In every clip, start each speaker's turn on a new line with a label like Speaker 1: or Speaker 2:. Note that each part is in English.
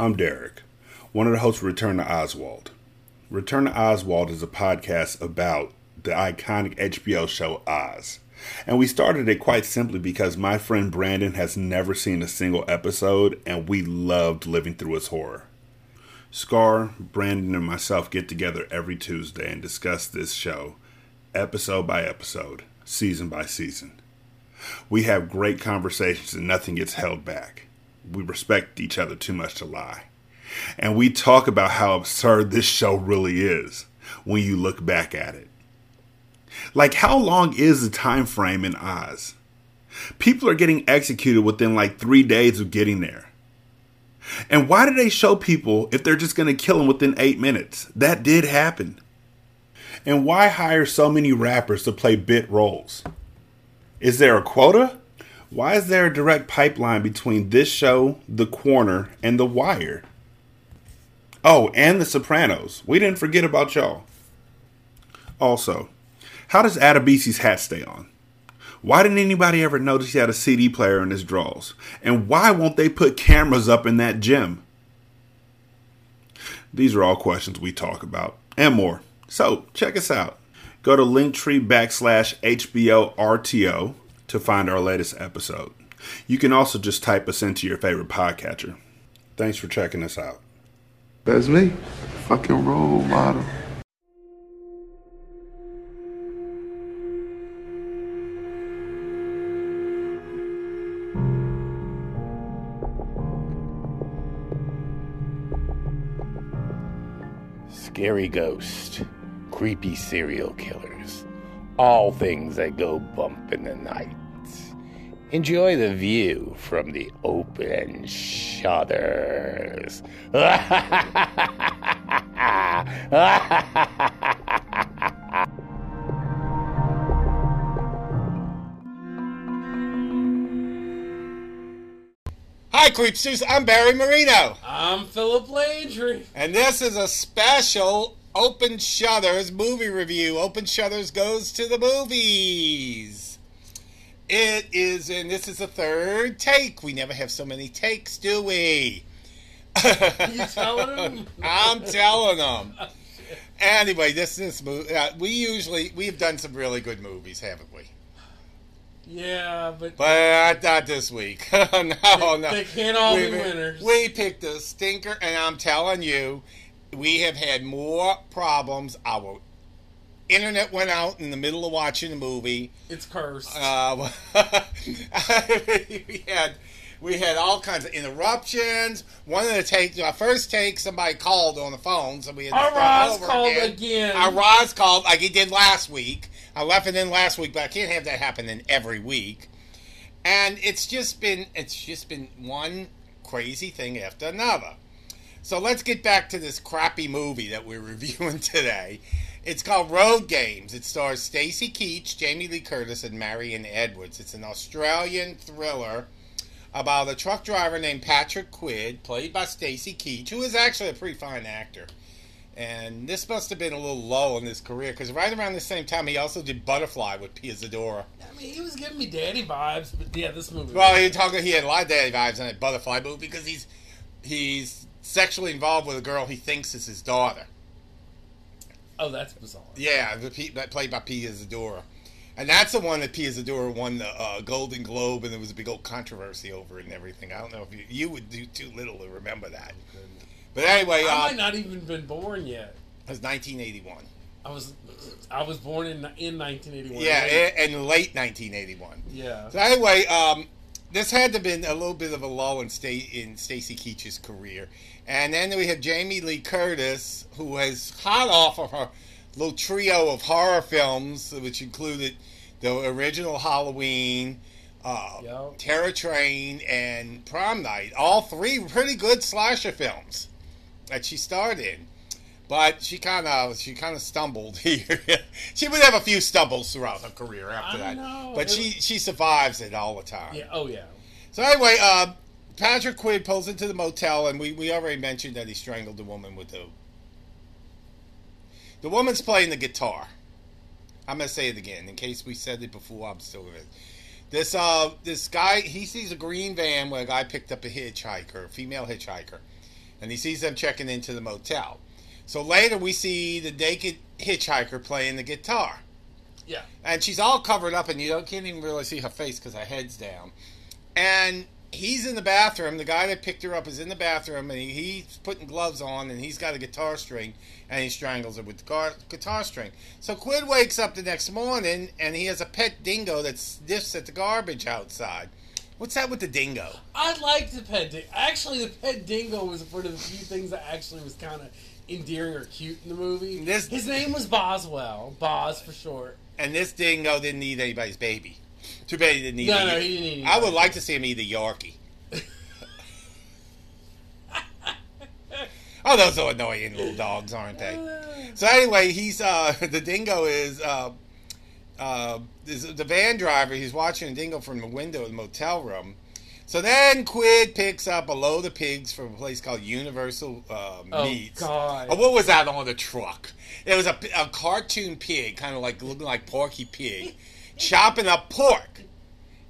Speaker 1: I'm Derek, one of the hosts of Return to Oswald. Return to Oswald is a podcast about the iconic HBO show Oz. And we started it quite simply because my friend Brandon has never seen a single episode and we loved living through its horror. Scar, Brandon, and myself get together every Tuesday and discuss this show, episode by episode, season by season. We have great conversations and nothing gets held back we respect each other too much to lie. And we talk about how absurd this show really is when you look back at it. Like how long is the time frame in Oz? People are getting executed within like 3 days of getting there. And why do they show people if they're just going to kill them within 8 minutes? That did happen. And why hire so many rappers to play bit roles? Is there a quota? Why is there a direct pipeline between this show, The Corner, and The Wire? Oh, and The Sopranos. We didn't forget about y'all. Also, how does Adebisi's hat stay on? Why didn't anybody ever notice he had a CD player in his drawers? And why won't they put cameras up in that gym? These are all questions we talk about and more. So check us out. Go to linktree backslash HBO RTO to find our latest episode. You can also just type us into your favorite podcatcher. Thanks for checking us out.
Speaker 2: That's me. Fucking role model.
Speaker 3: Scary ghost, creepy serial killers, all things that go bump in the night. Enjoy the view from the open shutters.
Speaker 4: Hi, Creepsters. I'm Barry Marino.
Speaker 5: I'm Philip Landry.
Speaker 4: And this is a special Open Shutters movie review. Open Shutters goes to the movies. It is, and this is the third take. We never have so many takes, do we?
Speaker 5: You telling them?
Speaker 4: I'm telling them. Anyway, this this movie. Uh, we usually we've done some really good movies, haven't we?
Speaker 5: Yeah, but,
Speaker 4: But not this week. no,
Speaker 5: they,
Speaker 4: no.
Speaker 5: they can't all
Speaker 4: we,
Speaker 5: be winners.
Speaker 4: we picked a stinker, and I'm telling you, we have had more problems. Our internet went out in the middle of watching the movie.
Speaker 5: it's cursed.
Speaker 4: Uh, we had we had all kinds of interruptions. One of the takes, our first take, somebody called on the phone, so we had to
Speaker 5: Our
Speaker 4: start
Speaker 5: Roz
Speaker 4: over
Speaker 5: called again.
Speaker 4: Our Roz called like he did last week. I left it in last week, but I can't have that happen in every week. And it's just been it's just been one crazy thing after another. So let's get back to this crappy movie that we're reviewing today. It's called Road Games. It stars Stacy Keach, Jamie Lee Curtis, and Marion Edwards. It's an Australian thriller about a truck driver named Patrick Quid, played by Stacy Keach, who is actually a pretty fine actor. And this must have been a little low in his career because right around the same time he also did Butterfly with Pia Zadora.
Speaker 5: I mean, he was giving me daddy vibes, but yeah, this movie.
Speaker 4: Well, he talking he had a lot of daddy vibes in that Butterfly movie because he's he's sexually involved with a girl he thinks is his daughter.
Speaker 5: oh, that's bizarre.
Speaker 4: Yeah, the, P- that played by Pia Zadora. And that's the one that Pia Zadora won the uh, Golden Globe, and there was a big old controversy over it and everything. I don't know if you, you would do too little to remember that. But anyway,
Speaker 5: I
Speaker 4: uh,
Speaker 5: might not even been born yet.
Speaker 4: it was 1981.
Speaker 5: I was, I was born in in 1981.
Speaker 4: Yeah, in late 1981.
Speaker 5: yeah.
Speaker 4: So anyway, um, this had to have been a little bit of a lull in, in Stacy Keach's career. And then we have Jamie Lee Curtis, who has hot off of her little trio of horror films, which included the original Halloween, uh,
Speaker 5: Yep.
Speaker 4: Terror Train, and Prom Night. All three pretty good slasher films that she starred in. But she kind of she kind of stumbled here. she would have a few stumbles throughout her career after
Speaker 5: I
Speaker 4: that,
Speaker 5: know.
Speaker 4: but
Speaker 5: It
Speaker 4: she
Speaker 5: was-
Speaker 4: she survives it all the time.
Speaker 5: Yeah. Oh yeah.
Speaker 4: So anyway, uh, Patrick Quid pulls into the motel, and we, we already mentioned that he strangled the woman with the. The woman's playing the guitar. I'm gonna say it again in case we said it before. I'm still gonna. This uh this guy he sees a green van where a guy picked up a hitchhiker, a female hitchhiker, and he sees them checking into the motel. So later we see the naked hitchhiker playing the guitar.
Speaker 5: Yeah.
Speaker 4: And she's all covered up, and you don't, can't even really see her face because her head's down. And he's in the bathroom. The guy that picked her up is in the bathroom, and he, he's putting gloves on, and he's got a guitar string, and he strangles her with the gar- guitar string. So Quid wakes up the next morning, and he has a pet dingo that sniffs at the garbage outside. What's that with the dingo?
Speaker 5: I liked the pet dingo. Actually, the pet dingo was one of the few things that actually was kind of endearing or cute in the movie.
Speaker 4: This-
Speaker 5: His name was Boswell. Boz for short.
Speaker 4: And this dingo didn't need anybody's baby. Too bad he didn't eat
Speaker 5: No, no, he didn't eat
Speaker 4: I would like to see him eat a Yorkie. oh, those are annoying little dogs, aren't they? So anyway, he's uh, the dingo is uh, uh, the van driver. He's watching a dingo from the window of the motel room. So then Quid picks up a load of pigs from a place called Universal uh,
Speaker 5: Oh,
Speaker 4: Meats.
Speaker 5: God.
Speaker 4: Oh, what was that on the truck? It was a, a cartoon pig, kind of like looking like Porky Pig, chopping up pork.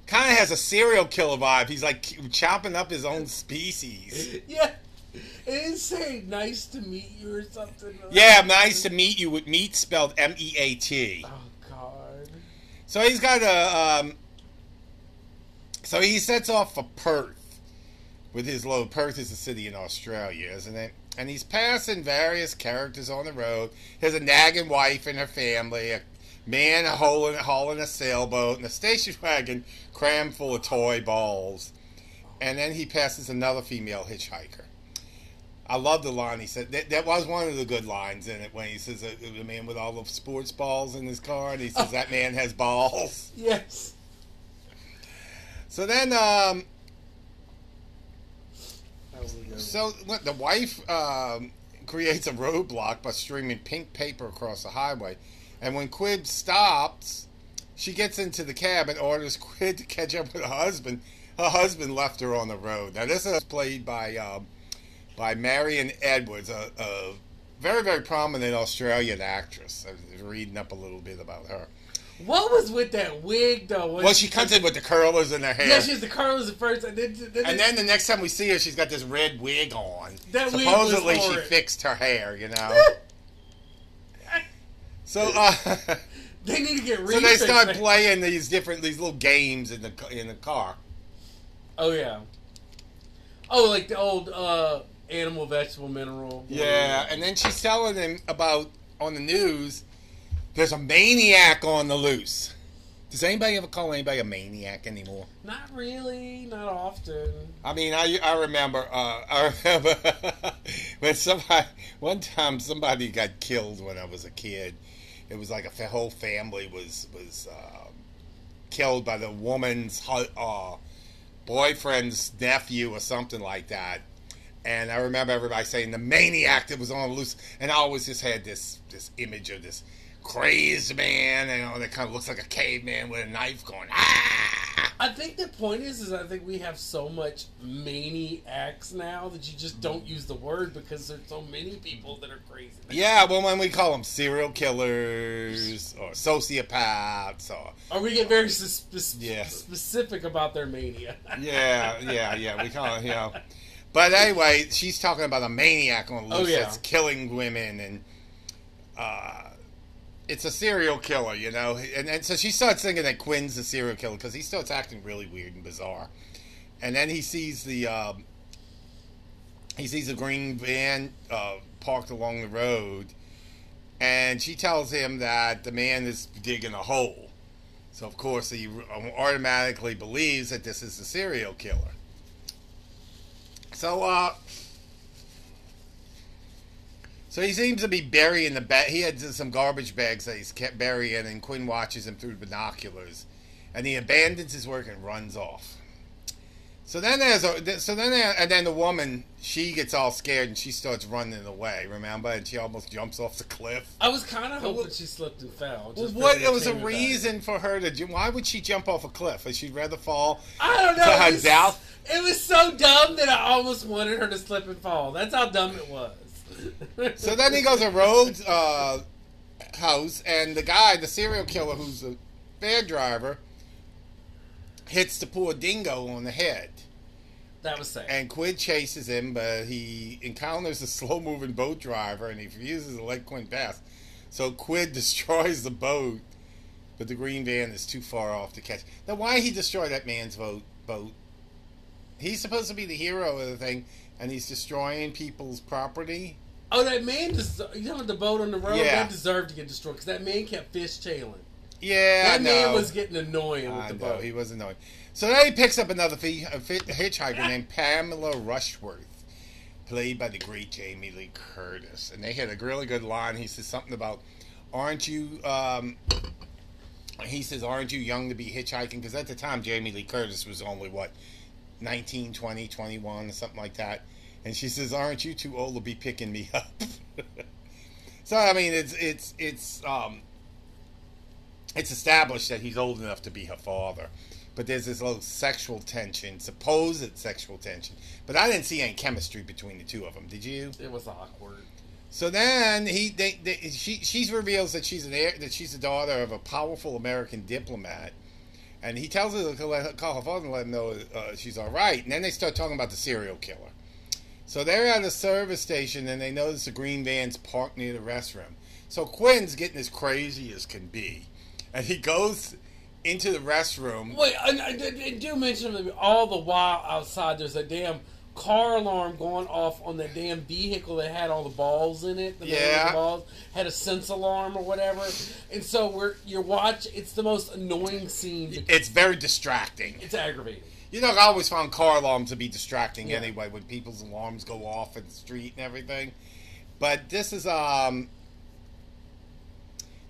Speaker 4: Kind of has a serial killer vibe. He's like chopping up his own species.
Speaker 5: Yeah. It didn't say nice to meet you or something.
Speaker 4: Yeah, nice to meet you with meat spelled M E A T.
Speaker 5: Oh, God.
Speaker 4: So he's got a. Um, so he sets off for Perth with his load. Perth is a city in Australia, isn't it? And he's passing various characters on the road. He has a nagging wife and her family, a man hauling, hauling a sailboat, and a station wagon crammed full of toy balls. And then he passes another female hitchhiker. I love the line he said. That, that was one of the good lines in it when he says the man with all the sports balls in his car, and he says that man has balls.
Speaker 5: Yes.
Speaker 4: So then, um,
Speaker 5: That was a good one.
Speaker 4: so what, the wife um, creates a roadblock by streaming pink paper across the highway, and when Quid stops, she gets into the cab and orders Quid to catch up with her husband. Her husband left her on the road. Now this is played by um, by Marion Edwards, a, a very very prominent Australian actress. I was reading up a little bit about her.
Speaker 5: What was with that wig, though? Was
Speaker 4: Well, she comes in with the curlers in her hair.
Speaker 5: Yeah, she has the curlers at first, and then, then,
Speaker 4: And then the next time we see her, she's got this red wig on.
Speaker 5: That wig was
Speaker 4: Supposedly she fixed her hair, you know. so, uh,
Speaker 5: they need to get
Speaker 4: so they start playing these different these little games in the in the car.
Speaker 5: Oh yeah. Oh, like the old uh, animal, vegetable, mineral.
Speaker 4: Yeah, and then she's telling them about on the news. There's a maniac on the loose. Does anybody ever call anybody a maniac anymore?
Speaker 5: Not really, not often.
Speaker 4: I mean, I, I remember uh, I remember when somebody one time somebody got killed when I was a kid. It was like a whole family was was uh, killed by the woman's uh, boyfriend's nephew or something like that. And I remember everybody saying the maniac that was on the loose, and I always just had this this image of this crazed man, you know, that kind of looks like a caveman with a knife going ah.
Speaker 5: I think the point is, is I think we have so much maniacs now that you just don't use the word because there's so many people that are crazy.
Speaker 4: Yeah, well, when we call them serial killers or sociopaths or
Speaker 5: Or we get very specific about their mania.
Speaker 4: yeah, yeah, yeah, we call it, you know. But anyway, she's talking about a maniac on the
Speaker 5: Oh, yeah.
Speaker 4: that's killing women and uh, it's a serial killer, you know. And, and so she starts thinking that Quinn's a serial killer because he starts acting really weird and bizarre. And then he sees the um, he sees a green van uh, parked along the road, and she tells him that the man is digging a hole. So of course he automatically believes that this is a serial killer. So uh, so he seems to be burying the bag. He had some garbage bags that he's kept burying, and Quinn watches him through binoculars, and he abandons his work and runs off. So then there's a so then there, and then the woman she gets all scared and she starts running away. Remember, and she almost jumps off the cliff.
Speaker 5: I was kind of
Speaker 4: Well,
Speaker 5: hoping she slipped and fell.
Speaker 4: Well, what?
Speaker 5: for
Speaker 4: It was a
Speaker 5: entertainment value.
Speaker 4: reason for her to. Why would she jump off a cliff? Would she rather fall?
Speaker 5: I don't know.
Speaker 4: To her
Speaker 5: it, was,
Speaker 4: death?
Speaker 5: it was so dumb that I almost wanted her to slip and fall. That's how dumb it was.
Speaker 4: So then he goes to Rhodes' uh, house, and the guy, the serial killer, who's a van driver, hits the poor dingo on the head
Speaker 5: That was sad.
Speaker 4: And Quid chases him, but he encounters a slow moving boat driver and he refuses to let Quinn pass. So Quid destroys the boat, but the green van is too far off to catch. Now, why he destroy that man's boat? boat? He's supposed to be the hero of the thing, and he's destroying people's property.
Speaker 5: Oh, that man, des- you know, the boat on the road,
Speaker 4: Yeah.
Speaker 5: that deserved to get destroyed because that man kept fish tailing.
Speaker 4: Yeah,
Speaker 5: That man was getting annoying with
Speaker 4: I
Speaker 5: the
Speaker 4: know,
Speaker 5: boat.
Speaker 4: he was annoying. So then he picks up another fi- hitchhiker named Pamela Rushworth, played by the great Jamie Lee Curtis. And they had a really good line. He says something about, "Aren't you?" Um, he says, "Aren't you young to be hitchhiking?" Because at the time, Jamie Lee Curtis was only what 19, 20, 21, something like that. And she says, "Aren't you too old to be picking me up?" so I mean, it's it's it's um, it's established that he's old enough to be her father. But there's this little sexual tension, supposed sexual tension. But I didn't see any chemistry between the two of them. Did you?
Speaker 5: It was awkward.
Speaker 4: So then he, they, they, she, she reveals that she's an heir, that she's the daughter of a powerful American diplomat, and he tells her to call her father and let him know uh, she's all right. And then they start talking about the serial killer. So they're at a service station and they notice a green van's parked near the restroom. So Quinn's getting as crazy as can be, and he goes into the restroom.
Speaker 5: Wait, I, I, I do mention that all the while outside there's a damn car alarm going off on the damn vehicle that had all the balls in it. The
Speaker 4: Yeah.
Speaker 5: the balls had a sense alarm or whatever. And so we're you're watch. It's the most annoying scene.
Speaker 4: It's very distracting.
Speaker 5: it's aggravating.
Speaker 4: You know, I always found car alarms to be distracting
Speaker 5: Yeah.
Speaker 4: anyway when people's alarms go off in the street and everything. But this is um,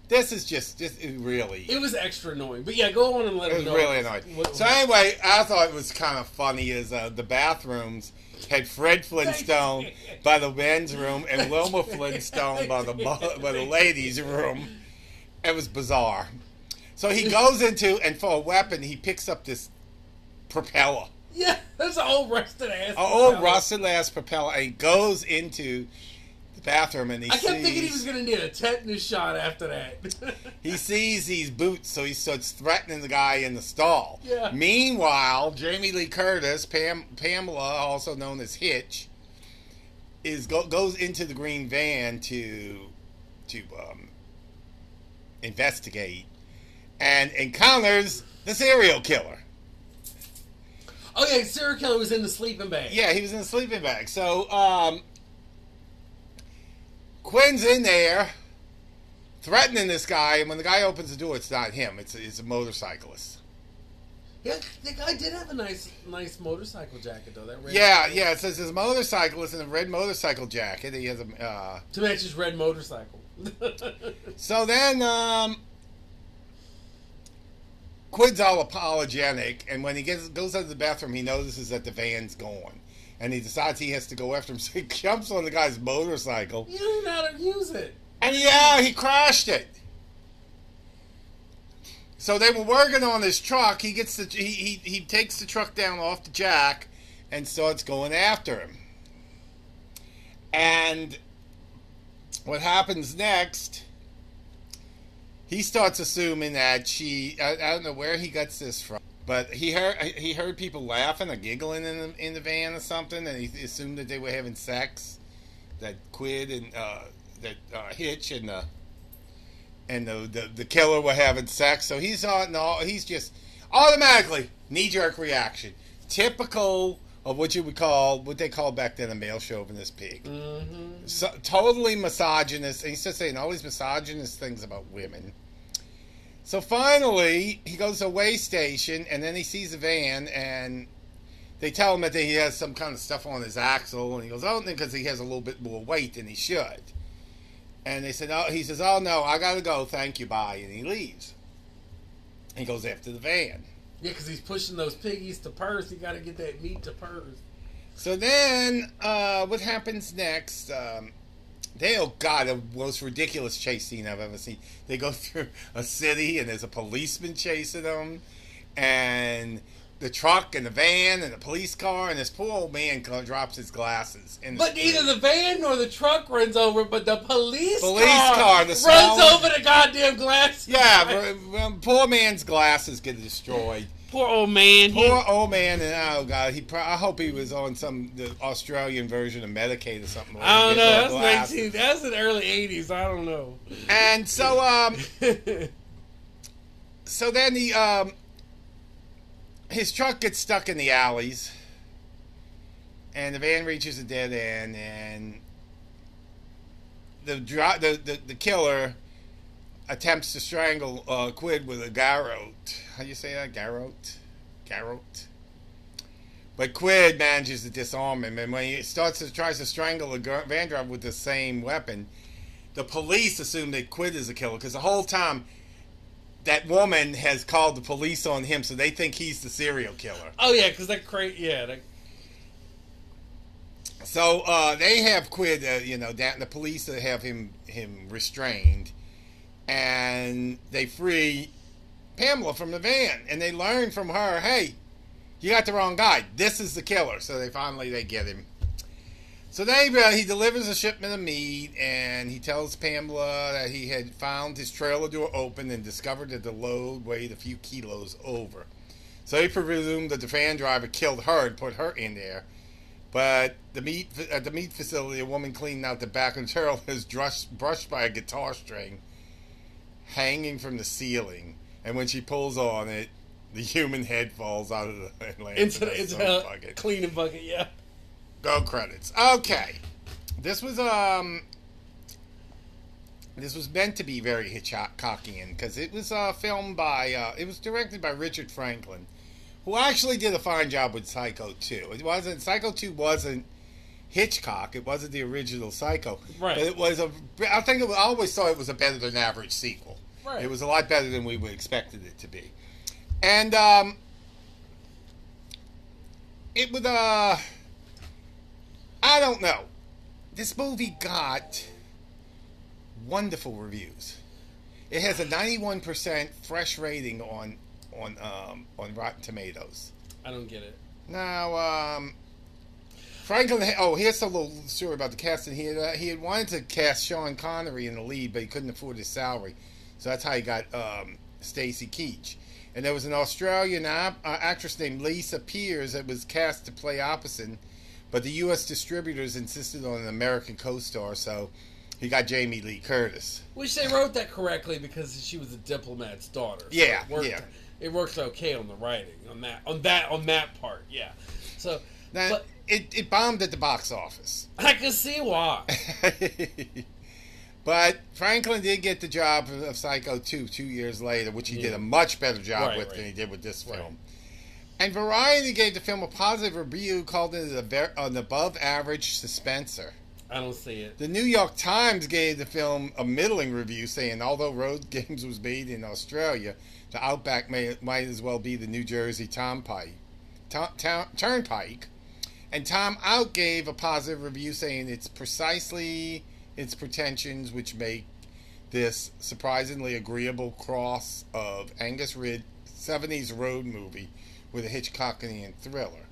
Speaker 4: this is just just it really
Speaker 5: It was extra annoying. But yeah, go on and let
Speaker 4: it was
Speaker 5: know.
Speaker 4: really annoying.
Speaker 5: What-
Speaker 4: So anyway, I thought it was kind of funny is uh, the bathrooms had Fred Flintstone by the men's room and Wilma Flintstone by the by the ladies' room. It was bizarre. So he goes into and for a weapon he picks up this propeller.
Speaker 5: Yeah, that's an old rusted ass.
Speaker 4: An old rusted ass propeller and he goes into the bathroom and he
Speaker 5: I kept
Speaker 4: sees
Speaker 5: thinking he was gonna need a tetanus shot after that.
Speaker 4: he sees these boots, so he starts threatening the guy in the stall.
Speaker 5: Yeah.
Speaker 4: Meanwhile, Jamie Lee Curtis, Pam, Pamela, also known as Hitch, is go, goes into the green van to to um, investigate and encounters the serial killer.
Speaker 5: Oh yeah, serial killer was in the sleeping bag.
Speaker 4: Yeah, he was in the sleeping bag. So um, Quinn's in there threatening this guy, and when the guy opens the door, it's not him. It's it's a motorcyclist.
Speaker 5: Yeah, the guy did have a nice, nice motorcycle jacket though. That red
Speaker 4: Yeah, yeah. It says his motorcyclist in a red motorcycle jacket. He has a. Uh,
Speaker 5: to match his red motorcycle.
Speaker 4: so then, um, Quid's all apologetic, and when he gets goes out of the bathroom, he notices that the van's gone, and he decides he has to go after him. So he jumps on the guy's motorcycle,
Speaker 5: you don't know how to use it.
Speaker 4: and yeah, he crashed it. So they were working on his truck. He gets the he, he he takes the truck down off the jack and starts going after him. And what happens next? He starts assuming that she I, I don't know where he gets this from, but he heard he heard people laughing or giggling in the in the van or something, and he assumed that they were having sex. That Quid and uh, that uh, Hitch and the and the, the the killer were having sex. So he's on. No, he's just automatically knee jerk reaction, typical of what you would call what they called back then a male chauvinist pig.
Speaker 5: Mm-hmm.
Speaker 4: So, totally misogynist. And he's just saying all these misogynist things about women. So finally, he goes to a way station, and then he sees a van, and they tell him that he has some kind of stuff on his axle, and he goes, "Oh, because he has a little bit more weight than he should." And they said, "Oh," he says, "Oh no, I gotta go. Thank you, bye," and he leaves. He goes after the van.
Speaker 5: Yeah, because he's pushing those piggies to Perth. He got to get that meat to Perth.
Speaker 4: So then, uh, what happens next? Um, they, oh God, the most ridiculous chase scene I've ever seen. They go through a city and there's a policeman chasing them, and the truck and the van and the police car, and this poor old man drops his glasses. In the
Speaker 5: But
Speaker 4: street.
Speaker 5: neither the van nor the truck runs over, but the police,
Speaker 4: Police
Speaker 5: car,
Speaker 4: car, the
Speaker 5: runs
Speaker 4: small-
Speaker 5: over the goddamn glasses.
Speaker 4: Yeah, poor man's glasses get destroyed.
Speaker 5: Poor old man. He-
Speaker 4: Poor old man, and oh god, he. Pro- I hope he was on some the Australian version of Medicaid or something. where
Speaker 5: I don't know. That's
Speaker 4: glasses.
Speaker 5: nineteen. That's in the early eighties. I don't know.
Speaker 4: And so, um, so then the um, his truck gets stuck in the alleys, and the van reaches a dead end, and the the, the the killer attempts to strangle uh, Quid with a garrote. How do you say that? Garrote, garrote. But Quid manages to disarm him, and when he starts to tries to strangle the van driver with the same weapon, the police assume that Quid is the killer because the whole time that woman has called the police on him, so they think he's the serial killer.
Speaker 5: Oh yeah, because that cra Yeah, that,
Speaker 4: So uh, they have quit. uh, you know, down, the police have him him restrained, and they free Pamela from the van, and they learn from her, hey, you got the wrong guy. This is the killer. So they finally they get him. So they uh, he delivers a shipment of meat, and he tells Pamela that he had found his trailer door open and discovered that the load weighed a few kilos over. So he presumed that the van driver killed her and put her in there. But the meat at the meat facility, a woman cleaning out the back of the trailer is brushed, brushed by a guitar string hanging from the ceiling, and when she pulls on it, the human head falls out of the and lands
Speaker 5: into
Speaker 4: in a
Speaker 5: the, into a
Speaker 4: bucket.
Speaker 5: cleaning bucket. Yeah.
Speaker 4: Go credits. Okay, this was um, this was meant to be very Hitchcockian because it was uh, filmed by uh, it was directed by Richard Franklin, who actually did a fine job with Psycho 2. It wasn't Psycho 2 wasn't Hitchcock. It wasn't the original Psycho.
Speaker 5: Right.
Speaker 4: But it was a. I think it was, I always thought it was a better than average sequel.
Speaker 5: Right.
Speaker 4: It was a lot better than we would expected it to be, and um, it was uh. I don't know. This movie got wonderful reviews. It has a 91% fresh rating on on um, on Rotten Tomatoes.
Speaker 5: I don't get it.
Speaker 4: Now, um, Franklin. Oh, here's a little story about the casting. He had, uh, he had wanted to cast Sean Connery in the lead, but he couldn't afford his salary, so that's how he got um, Stacy Keach. And there was an Australian uh, actress named Lisa Peers that was cast to play opposite, but the U.S. distributors insisted on an American co-star, so he got Jamie Lee Curtis.
Speaker 5: Which they wrote that correctly because she was a diplomat's daughter. So
Speaker 4: Yeah,
Speaker 5: it worked,
Speaker 4: yeah.
Speaker 5: It worked okay on the writing on that on that on that part. Yeah. So,
Speaker 4: Now,
Speaker 5: but
Speaker 4: it, it bombed at the box office.
Speaker 5: I can see why.
Speaker 4: but Franklin did get the job of Psycho 2 two years later, which he did a much better job
Speaker 5: Right,
Speaker 4: with
Speaker 5: right.
Speaker 4: than he did with this
Speaker 5: Right.
Speaker 4: And Variety gave the film a positive review, called it an above average suspenser.
Speaker 5: I don't see it.
Speaker 4: The New York Times gave the film a middling review, saying although Road Games was made in Australia, the Outback may, might as well be the New Jersey Turnpike. Tur- Tur- Turnpike. And Time Out gave a positive review, saying it's precisely its pretensions which make this surprisingly agreeable cross of Angus Rid 70s road movie with a Hitchcockian thriller.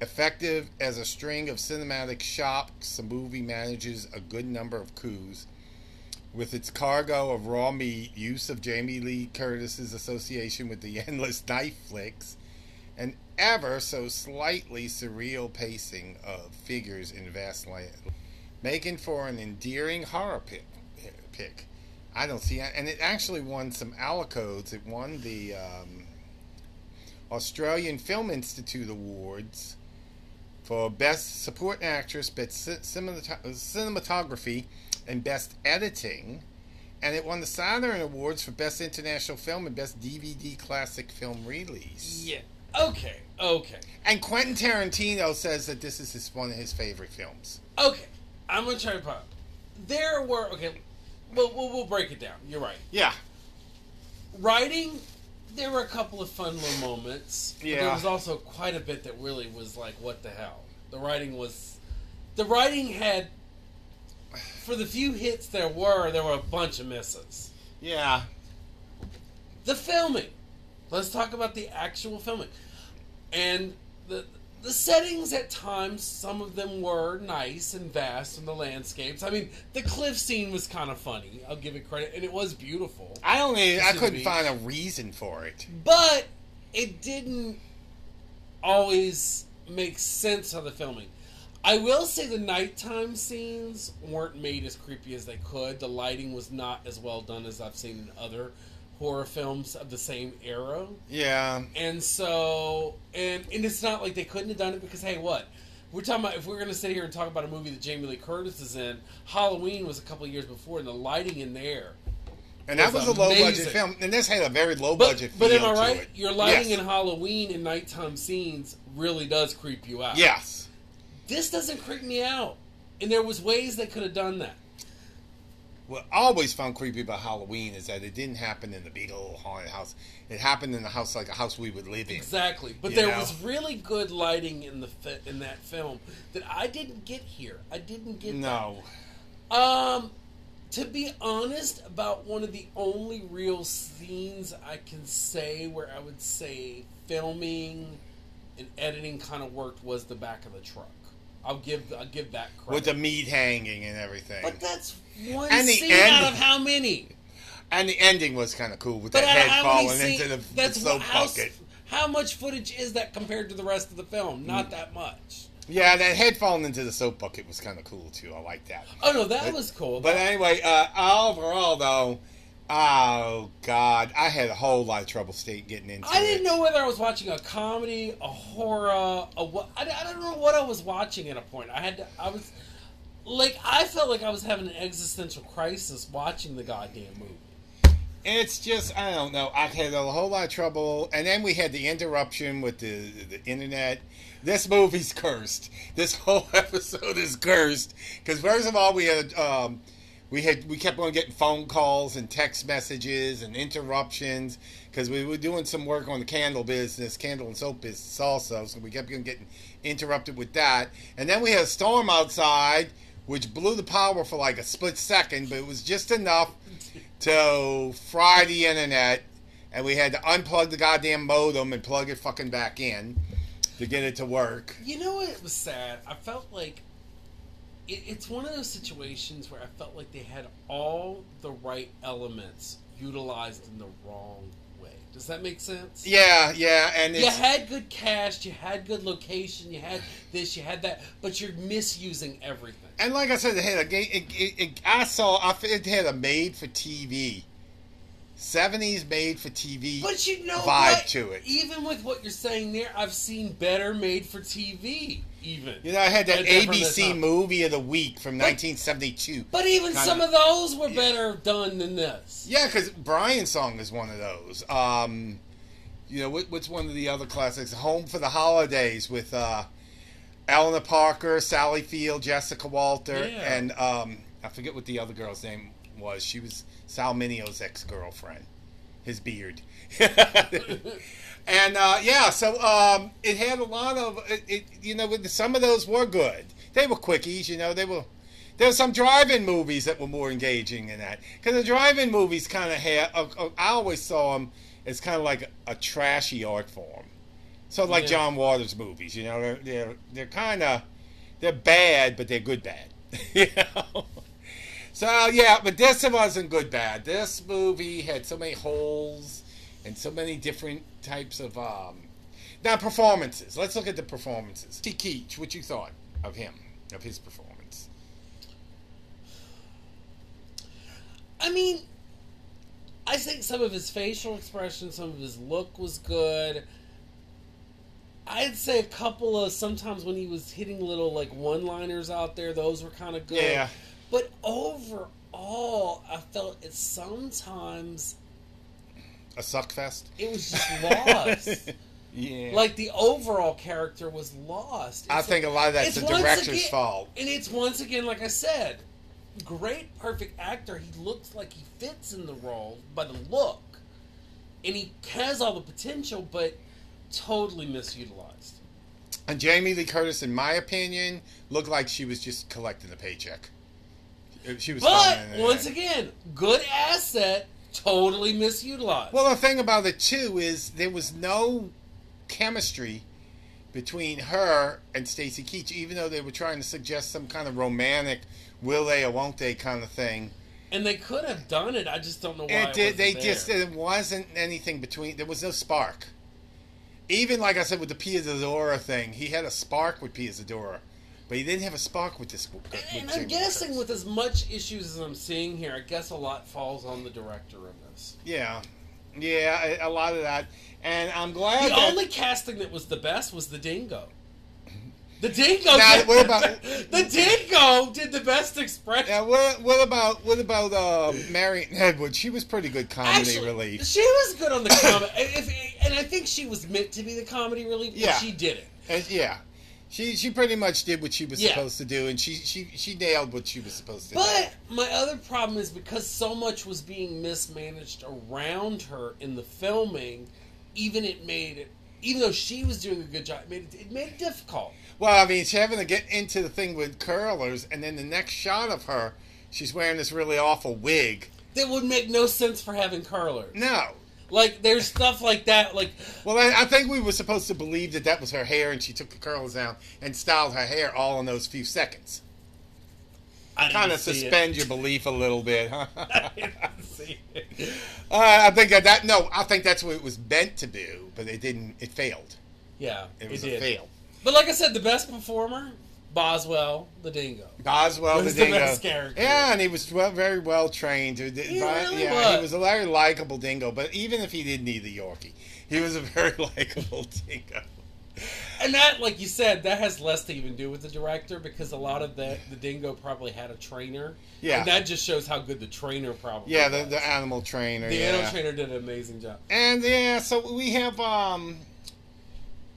Speaker 4: Effective as a string of cinematic shocks, the movie manages a good number of coups. With its cargo of raw meat, use of Jamie Lee Curtis's association with the endless knife flicks, and ever so slightly surreal pacing of figures in vast land, making for an endearing horror pick. pick. I don't see, and it actually won some Alicodes. It won the um, Australian Film Institute Awards for Best Supporting Actress, Best Cinematography, and Best Editing. And it won the Saturn Awards for Best International Film and Best DVD Classic Film Release.
Speaker 5: Yeah. Okay. Okay.
Speaker 4: And Quentin Tarantino says that this is his, one of his favorite films.
Speaker 5: Okay. I'm gonna try to pop. There were okay. We'll, we'll we'll break it down. You're right.
Speaker 4: Yeah.
Speaker 5: Writing. There were a couple of fun little moments. But
Speaker 4: Yeah.
Speaker 5: there was also quite a bit that really was like, what the hell? The writing was. The writing had. For the few hits there were, there were a bunch of misses.
Speaker 4: Yeah.
Speaker 5: the filming. Let's talk about the actual filming. And the the settings at times, some of them were nice and vast, and the landscapes. I mean, the cliff scene was kind of funny. I'll give it credit, and it was beautiful.
Speaker 4: I only I couldn't
Speaker 5: be-
Speaker 4: find a reason for it.
Speaker 5: But it didn't always make sense of the filming. I will say the nighttime scenes weren't made as creepy as they could. The lighting was not as well done as I've seen in other horror films of the same era.
Speaker 4: Yeah.
Speaker 5: And so, and and it's not like they couldn't have done it because hey, what? We're talking about if we're going to sit here and talk about a movie that Jamie Lee Curtis is in. Halloween was a couple years before, and the lighting in there.
Speaker 4: And that
Speaker 5: was
Speaker 4: a low budget film. And this had a very low
Speaker 5: But
Speaker 4: budget
Speaker 5: but am I right?
Speaker 4: it.
Speaker 5: Your lighting
Speaker 4: yes.
Speaker 5: in Halloween and nighttime scenes really does creep you out.
Speaker 4: Yes.
Speaker 5: This doesn't creep me out, and there was ways they could have done that.
Speaker 4: What I always found creepy about Halloween is that it didn't happen in the big old haunted house. It happened in a house like a house we would live in.
Speaker 5: Exactly, but there
Speaker 4: know?
Speaker 5: was really good lighting in the fi- in that film that I didn't get here. I didn't get that.
Speaker 4: No.
Speaker 5: Um, to be honest, about one of the only real scenes I can say where I would say filming and editing kind of worked was the back of the truck. I'll give I'll give that credit.
Speaker 4: With the meat hanging and everything.
Speaker 5: but that's one
Speaker 4: And the
Speaker 5: scene
Speaker 4: end-
Speaker 5: out of how many?
Speaker 4: and the ending was kind of cool with
Speaker 5: But
Speaker 4: the head
Speaker 5: how
Speaker 4: falling
Speaker 5: scenes?
Speaker 4: into the, the soap
Speaker 5: what,
Speaker 4: bucket.
Speaker 5: how much footage is that compared to the rest of the film?
Speaker 4: Mm.
Speaker 5: Not that much.
Speaker 4: Yeah, that head falling into the soap bucket was kind of cool too. I like that.
Speaker 5: Oh no, that
Speaker 4: But-
Speaker 5: was cool.
Speaker 4: But anyway, uh, overall though, oh god, I had a whole lot of trouble state getting into
Speaker 5: I didn't
Speaker 4: it.
Speaker 5: know whether I was watching a comedy, a horror, a what. I, I don't know what I was watching at a point. I had to, I was like I felt like I was having an existential crisis watching the goddamn movie.
Speaker 4: It's just I don't know. I had a whole lot of trouble, and then we had the interruption with the the internet. This movie's cursed. This whole episode is cursed because first of all, we had um, we had we kept on getting phone calls and text messages and interruptions because we were doing some work on the candle business, candle and soap business also. So we kept on getting interrupted with that, and then we had a storm outside, which blew the power for like a split second, but it was just enough to fry the internet, and we had to unplug the goddamn modem and plug it fucking back in to get it to work.
Speaker 5: You know what? Was sad. I felt like it, it's one of those situations where I felt like they had all the right elements utilized in the wrong way. Does that make sense?
Speaker 4: Yeah, yeah, and
Speaker 5: You had good cast, you had good location, you had this, you had that, but you're misusing everything.
Speaker 4: and like I said, it had a it, it, it, I saw it had a made for TV, seventies made for TV
Speaker 5: But you know
Speaker 4: vibe
Speaker 5: what?
Speaker 4: to it.
Speaker 5: Even with what you're saying there, I've seen better made for TV. Even
Speaker 4: You know, I had that ABC movie of the week from 1972.
Speaker 5: But even
Speaker 4: Kinda-
Speaker 5: some of those were better done than this.
Speaker 4: Yeah, because Brian's song is one of those. Um, you know, what, what's one of the other classics? Home for the Holidays with uh, Eleanor Parker, Sally Field, Jessica Walter,
Speaker 5: Yeah.
Speaker 4: and um, I forget what the other girl's name was. She was Sal Mineo's ex girlfriend. His beard. and uh, yeah, so um, it had a lot of, it, it, you know, some of those were good. They were quickies, you know, they were there were some drive-in movies that were more engaging than that because the drive-in movies kind of had. Uh, uh, I always saw them as kind of like a, trashy art form, so like
Speaker 5: Yeah.
Speaker 4: John Waters movies. You know, they're they're, they're kind of they're bad, but they're good bad. you know. So yeah, but this wasn't good bad. This movie had so many holes and so many different types of um. Now performances. Let's look at the performances. T. Keach, what you thought of him, of his performance?
Speaker 5: I mean, I think some of his facial expression, some of his look was good. I'd say a couple of sometimes when he was hitting little like one-liners out there, those were kind of good.
Speaker 4: Yeah.
Speaker 5: But overall, I felt it sometimes
Speaker 4: A suck fest.
Speaker 5: it was just lost.
Speaker 4: Yeah.
Speaker 5: like the overall character was lost.
Speaker 4: I
Speaker 5: It's-
Speaker 4: think a lot of that's the director's
Speaker 5: again-
Speaker 4: fault.
Speaker 5: And it's once again, like I said, great, perfect actor. He looks like he fits in the role by the look, and he has all the potential, but totally misutilized.
Speaker 4: And Jamie Lee Curtis, in my opinion, looked like she was just collecting a paycheck. She was.
Speaker 5: But
Speaker 4: throwing it in
Speaker 5: once again, good asset, totally misutilized.
Speaker 4: well, the thing about it too is there was no chemistry between her and Stacy Keach, even though they were trying to suggest some kind of romantic will they or won't they kind of thing.
Speaker 5: and they could have done it. I just don't know why.
Speaker 4: It
Speaker 5: It
Speaker 4: did. They
Speaker 5: wasn't
Speaker 4: just
Speaker 5: there.
Speaker 4: there wasn't anything between. There was no spark. even like I said with the Pia Zadora thing, he had a spark with Pia Zadora, but he didn't have a spark with this. With
Speaker 5: And I'm guessing with as much issues as I'm seeing here, I guess a lot falls on the director of this.
Speaker 4: Yeah, yeah, a, a lot of that, and I'm glad.
Speaker 5: The
Speaker 4: that,
Speaker 5: only casting that was the best was the Dingo. The Dingo.
Speaker 4: Now,
Speaker 5: did,
Speaker 4: what about-
Speaker 5: the Dingo? Did the best expression.
Speaker 4: Yeah, what, what about what about uh, Marion Edwards? She was pretty good comedy
Speaker 5: Actually,
Speaker 4: relief.
Speaker 5: She was good on the comedy, if, and I think she was meant to be the comedy relief. But
Speaker 4: Yeah.
Speaker 5: she didn't.
Speaker 4: And, yeah, she she pretty much did what she was
Speaker 5: Yeah.
Speaker 4: supposed to do, and she she she nailed what she was supposed to do.
Speaker 5: But my other problem is because so much was being mismanaged around her in the filming, even it made it. Even though she was doing a good job, it made it, it made it difficult.
Speaker 4: Well, I mean, she's having to get into the thing with curlers, and then the next shot of her, she's wearing this really awful wig.
Speaker 5: That would make no sense for having curlers.
Speaker 4: No.
Speaker 5: Like there's stuff like that. Like
Speaker 4: Well, I, I think we were supposed to believe that that was her hair, and she took the curls down and styled her hair all in those few seconds.
Speaker 5: I
Speaker 4: Kind of suspend
Speaker 5: it.
Speaker 4: your belief a little bit, huh?
Speaker 5: I didn't see it.
Speaker 4: Uh, I think that, that no, I think that's what it was meant to do, but it didn't. It failed.
Speaker 5: Yeah,
Speaker 4: It was
Speaker 5: did.
Speaker 4: a fail.
Speaker 5: But like I said, the best performer, Boswell, the Dingo.
Speaker 4: Boswell,
Speaker 5: Was
Speaker 4: the
Speaker 5: the
Speaker 4: dingo.
Speaker 5: best character.
Speaker 4: Yeah, and he was well, very well trained. He
Speaker 5: really
Speaker 4: yeah, he
Speaker 5: was.
Speaker 4: was a very likable dingo. But even if he didn't need the Yorkie, he was a very likable dingo.
Speaker 5: And that, like you said, that has less to even do with the director because a lot of the the Dingo probably had a trainer.
Speaker 4: Yeah.
Speaker 5: and that just shows how good the trainer probably.
Speaker 4: Yeah, the,
Speaker 5: was.
Speaker 4: the animal trainer.
Speaker 5: the
Speaker 4: yeah.
Speaker 5: animal trainer did an amazing job.
Speaker 4: And yeah, so we have um.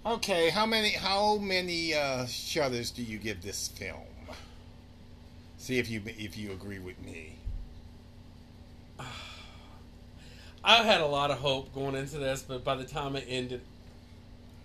Speaker 4: Okay, how many how many uh, shutters do you give this film? See if you if you agree with me.
Speaker 5: I had a lot of hope going into this, but by the time it ended,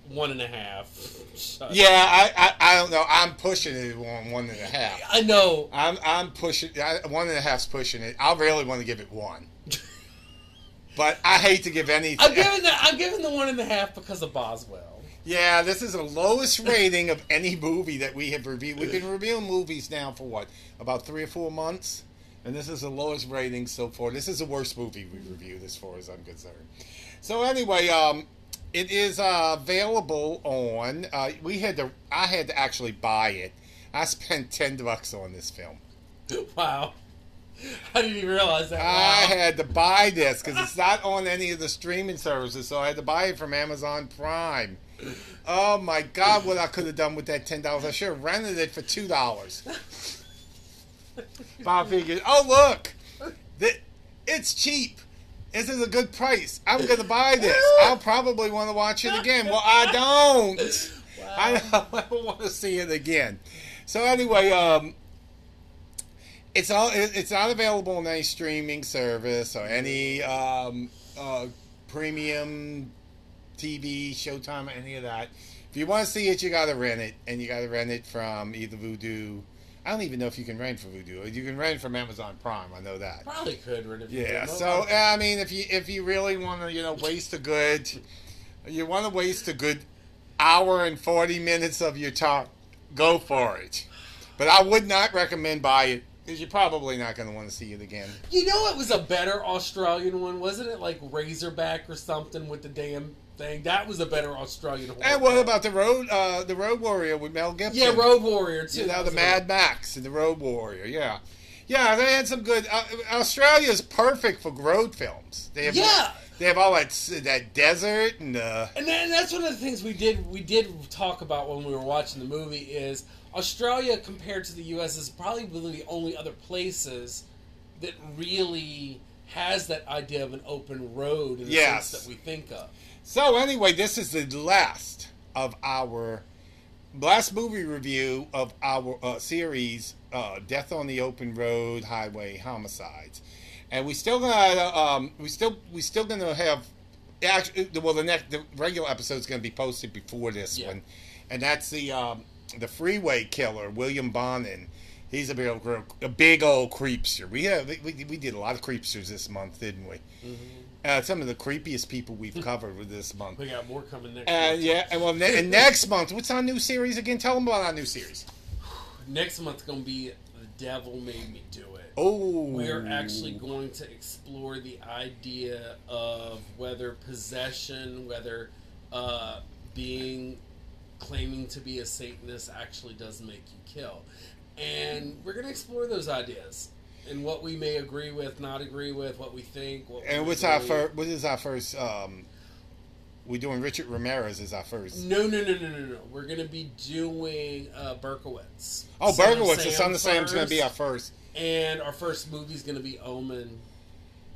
Speaker 5: one and a half. Shut
Speaker 4: Yeah, I, I I don't know. I'm pushing it on one and a half.
Speaker 5: I know.
Speaker 4: I'm I'm pushing I, one and a half's pushing it. I really want to give it one, but I hate to give anything.
Speaker 5: I'm giving the I'm giving the one and a half because of Boswell.
Speaker 4: Yeah, this is the lowest rating of any movie that we have reviewed. We've been reviewing movies now for what about three or four months, and this is the lowest rating so far. This is the worst movie we reviewed, as far as I'm concerned. So anyway, um, it is uh, available on. Uh, we had to. I had to actually buy it. I spent ten bucks on this film.
Speaker 5: Wow. I didn't even realize that.
Speaker 4: I had to buy this because it's not on any of the streaming services, so I had to buy it from Amazon Prime. Oh my God, what I could have done with that ten dollars! I should have rented it for two dollars. Bob figured, oh look, th- it's cheap. This is a good price. I'm gonna buy this. I'll probably want to watch it again. Well, I don't. I don't, I don't want to see it again. So anyway, um, it's all it's not available on any streaming service or any um, uh, premium TV, Showtime, or any of that. If you want to see it, you got to rent it, and you got to rent it from either Vudu. I don't even know if you can rent for Vudu. You can rent from Amazon Prime. I know that.
Speaker 5: Probably could rent it. if
Speaker 4: Yeah. So
Speaker 5: I-
Speaker 4: I mean, if you if you really want to, you know, waste a good, you want to waste a good hour and forty minutes of your time, go for it. But I would not recommend buy it because you're probably not going to want to see it again.
Speaker 5: You know, it was a better Australian one, wasn't it? Like Razorback or something with the damn thing. That was a better Australian. horror
Speaker 4: And what about the road, uh, the Road Warrior with Mel Gibson?
Speaker 5: Yeah, Road Warrior too.
Speaker 4: You know, the Mad Max and the Road Warrior. Yeah, yeah, they had some good. Uh, Australia's perfect for road films. They have,
Speaker 5: Yeah.
Speaker 4: they have all that that desert and. Uh,
Speaker 5: And, then, that's one of the things we did we did talk about when we were watching the movie is Australia compared to the U.S. is probably one of the only other places that really has that idea of an open road in the
Speaker 4: Yes.
Speaker 5: sense that we think of.
Speaker 4: So anyway, this is the last of our last movie review of our uh, series, uh, "Death on the Open Road: Highway Homicides," and we still gonna um, we still we still gonna have actually well the next the regular episode is gonna be posted before this
Speaker 5: Yeah.
Speaker 4: one, and that's the um, the Freeway Killer William Bonin. He's a big old, a big old creepster. We have we, we did a lot of creepsters this month, didn't we? Uh, some of the creepiest people we've covered with this month.
Speaker 5: We got more coming next.
Speaker 4: And
Speaker 5: month.
Speaker 4: yeah, and well, ne- and next month, what's our new series again? Tell them about our new series.
Speaker 5: next month's gonna be the devil made me do it.
Speaker 4: Oh,
Speaker 5: We're actually going to explore the idea of whether possession, whether uh, being claiming to be a Satanist actually does make you kill. And we're going to explore those ideas and what we may agree with, not agree with, what we think. What
Speaker 4: And
Speaker 5: we
Speaker 4: what's our first? What is our first? Um, we doing Richard Ramirez is our first.
Speaker 5: No, no, no, no, no, no. We're going to be doing uh, Berkowitz.
Speaker 4: Oh,
Speaker 5: Son
Speaker 4: Berkowitz, the Son of Sam's to be our
Speaker 5: first. And our first movie is going to be Omen.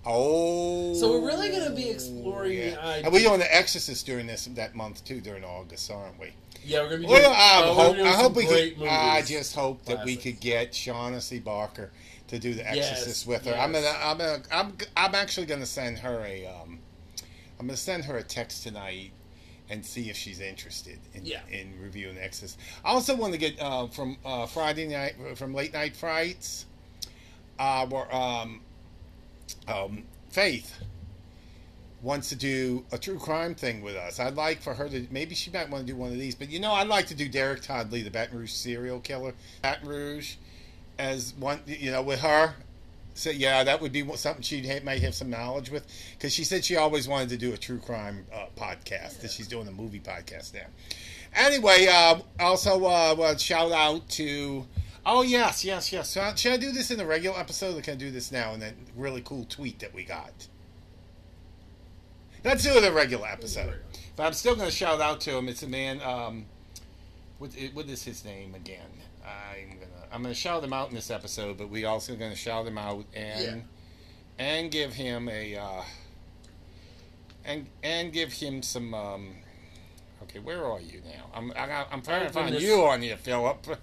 Speaker 4: Oh,
Speaker 5: So we're really gonna be exploring the idea-
Speaker 4: And we're doing The Exorcist during this that month too, during August, aren't we?
Speaker 5: Yeah, we're going to be
Speaker 4: Well,
Speaker 5: doing,
Speaker 4: I
Speaker 5: oh, we're
Speaker 4: hope, I hope we could.
Speaker 5: movies.
Speaker 4: I just hope that we could get Shaughnessy Barker to do The Exorcist
Speaker 5: Yes,
Speaker 4: with her. I'm gonna, I'm gonna, I'm, I'm actually gonna send her a, um, I'm gonna send her a text tonight and see if she's interested in,
Speaker 5: Yeah.
Speaker 4: in reviewing The Exorcist. I also want to get uh, from uh, Friday night from Late Night Frights. Uh, where, um, um, Faith wants to do a true crime thing with us. I'd like for her to maybe she might want to do one of these, but you know, I'd like to do Derek Todd Lee, the Baton Rouge serial killer, Baton Rouge, as one, you know, with her. So yeah, that would be something she might have some knowledge with, because she said she always wanted to do a true crime uh, podcast. That she's doing a movie podcast now. Anyway, uh, also uh, shout out to. Oh yes, yes, yes. So, should I do this in the regular episode, or can I do this now in that really cool tweet that we got? Let's do it in a regular episode. But I'm still going to shout out to him. It's a man. Um, what, what is his name again? I'm I'm gonna shout him out in this episode, but we also going to shout him out and
Speaker 5: Yeah.
Speaker 4: and give him a uh, and and give him some. Um, okay, where are you now? I'm I, got- I'm trying
Speaker 5: Oh,
Speaker 4: to find
Speaker 5: goodness.
Speaker 4: you on here, Philip.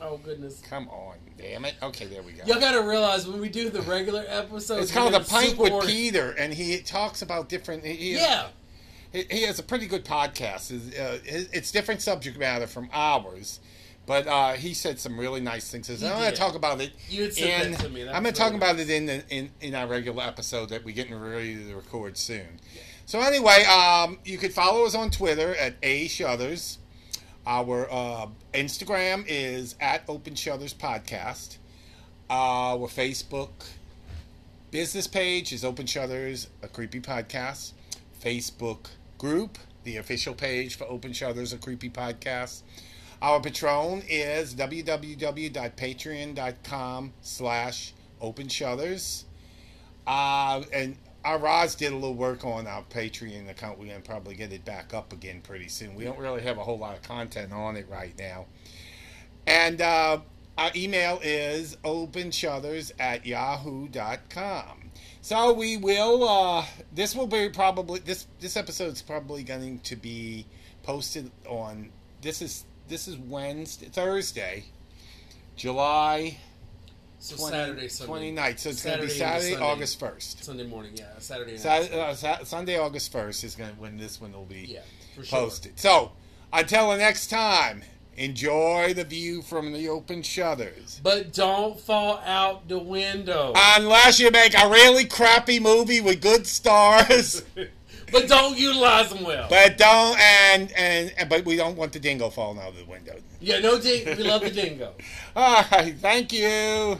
Speaker 5: Oh goodness!
Speaker 4: Come on, damn it. Okay, there we go.
Speaker 5: Y'all gotta realize when we do the regular episodes,
Speaker 4: It's called
Speaker 5: gonna
Speaker 4: pint with Peter, and he talks about different. He, he-
Speaker 5: Yeah,
Speaker 4: he, he has a pretty good podcast. It's, uh, it's different subject matter from ours, but uh, he said some really nice things.
Speaker 5: He
Speaker 4: I'm going to talk about it.
Speaker 5: You had said that to me. That
Speaker 4: I'm going to talk
Speaker 5: really
Speaker 4: about it in, the, in in our regular episode that we're getting ready to record soon. So anyway, um, you could follow us on Twitter at a shutters. Our uh, Instagram is at Open Shutters Podcast. Our Facebook business page is Open Shutters, a creepy podcast. Facebook group, the official page for Open Shutters, a creepy podcast. Our Patreon is www.patreon.com slash open shutters. Uh, and our Roz did a little work on our Patreon account. We're going to probably get it back up again pretty soon. We don't really have a whole lot of content on it right now. And uh, our email is openshutters at yahoo.com. So we will, uh, this will be probably, this, this episode is probably going to be posted on, this is, this is Wednesday, Thursday, July
Speaker 5: so
Speaker 4: 20,
Speaker 5: Saturday, Sunday,
Speaker 4: 29th. So it's going to be
Speaker 5: Saturday Sunday.
Speaker 4: August 1st.
Speaker 5: Sunday morning. Yeah, Saturday. night.
Speaker 4: Saturday, uh, Sa- Sunday, August 1st is going to, when this one will be
Speaker 5: yeah, for sure.
Speaker 4: posted. So until the next time, enjoy the view from the open shutters.
Speaker 5: But don't fall out the window.
Speaker 4: Unless you make a really crappy movie with good stars,
Speaker 5: but don't utilize them well.
Speaker 4: but don't and, and and but we don't want the dingo falling out of the window.
Speaker 5: yeah, no ding. We love the dingo.
Speaker 4: All right, thank you.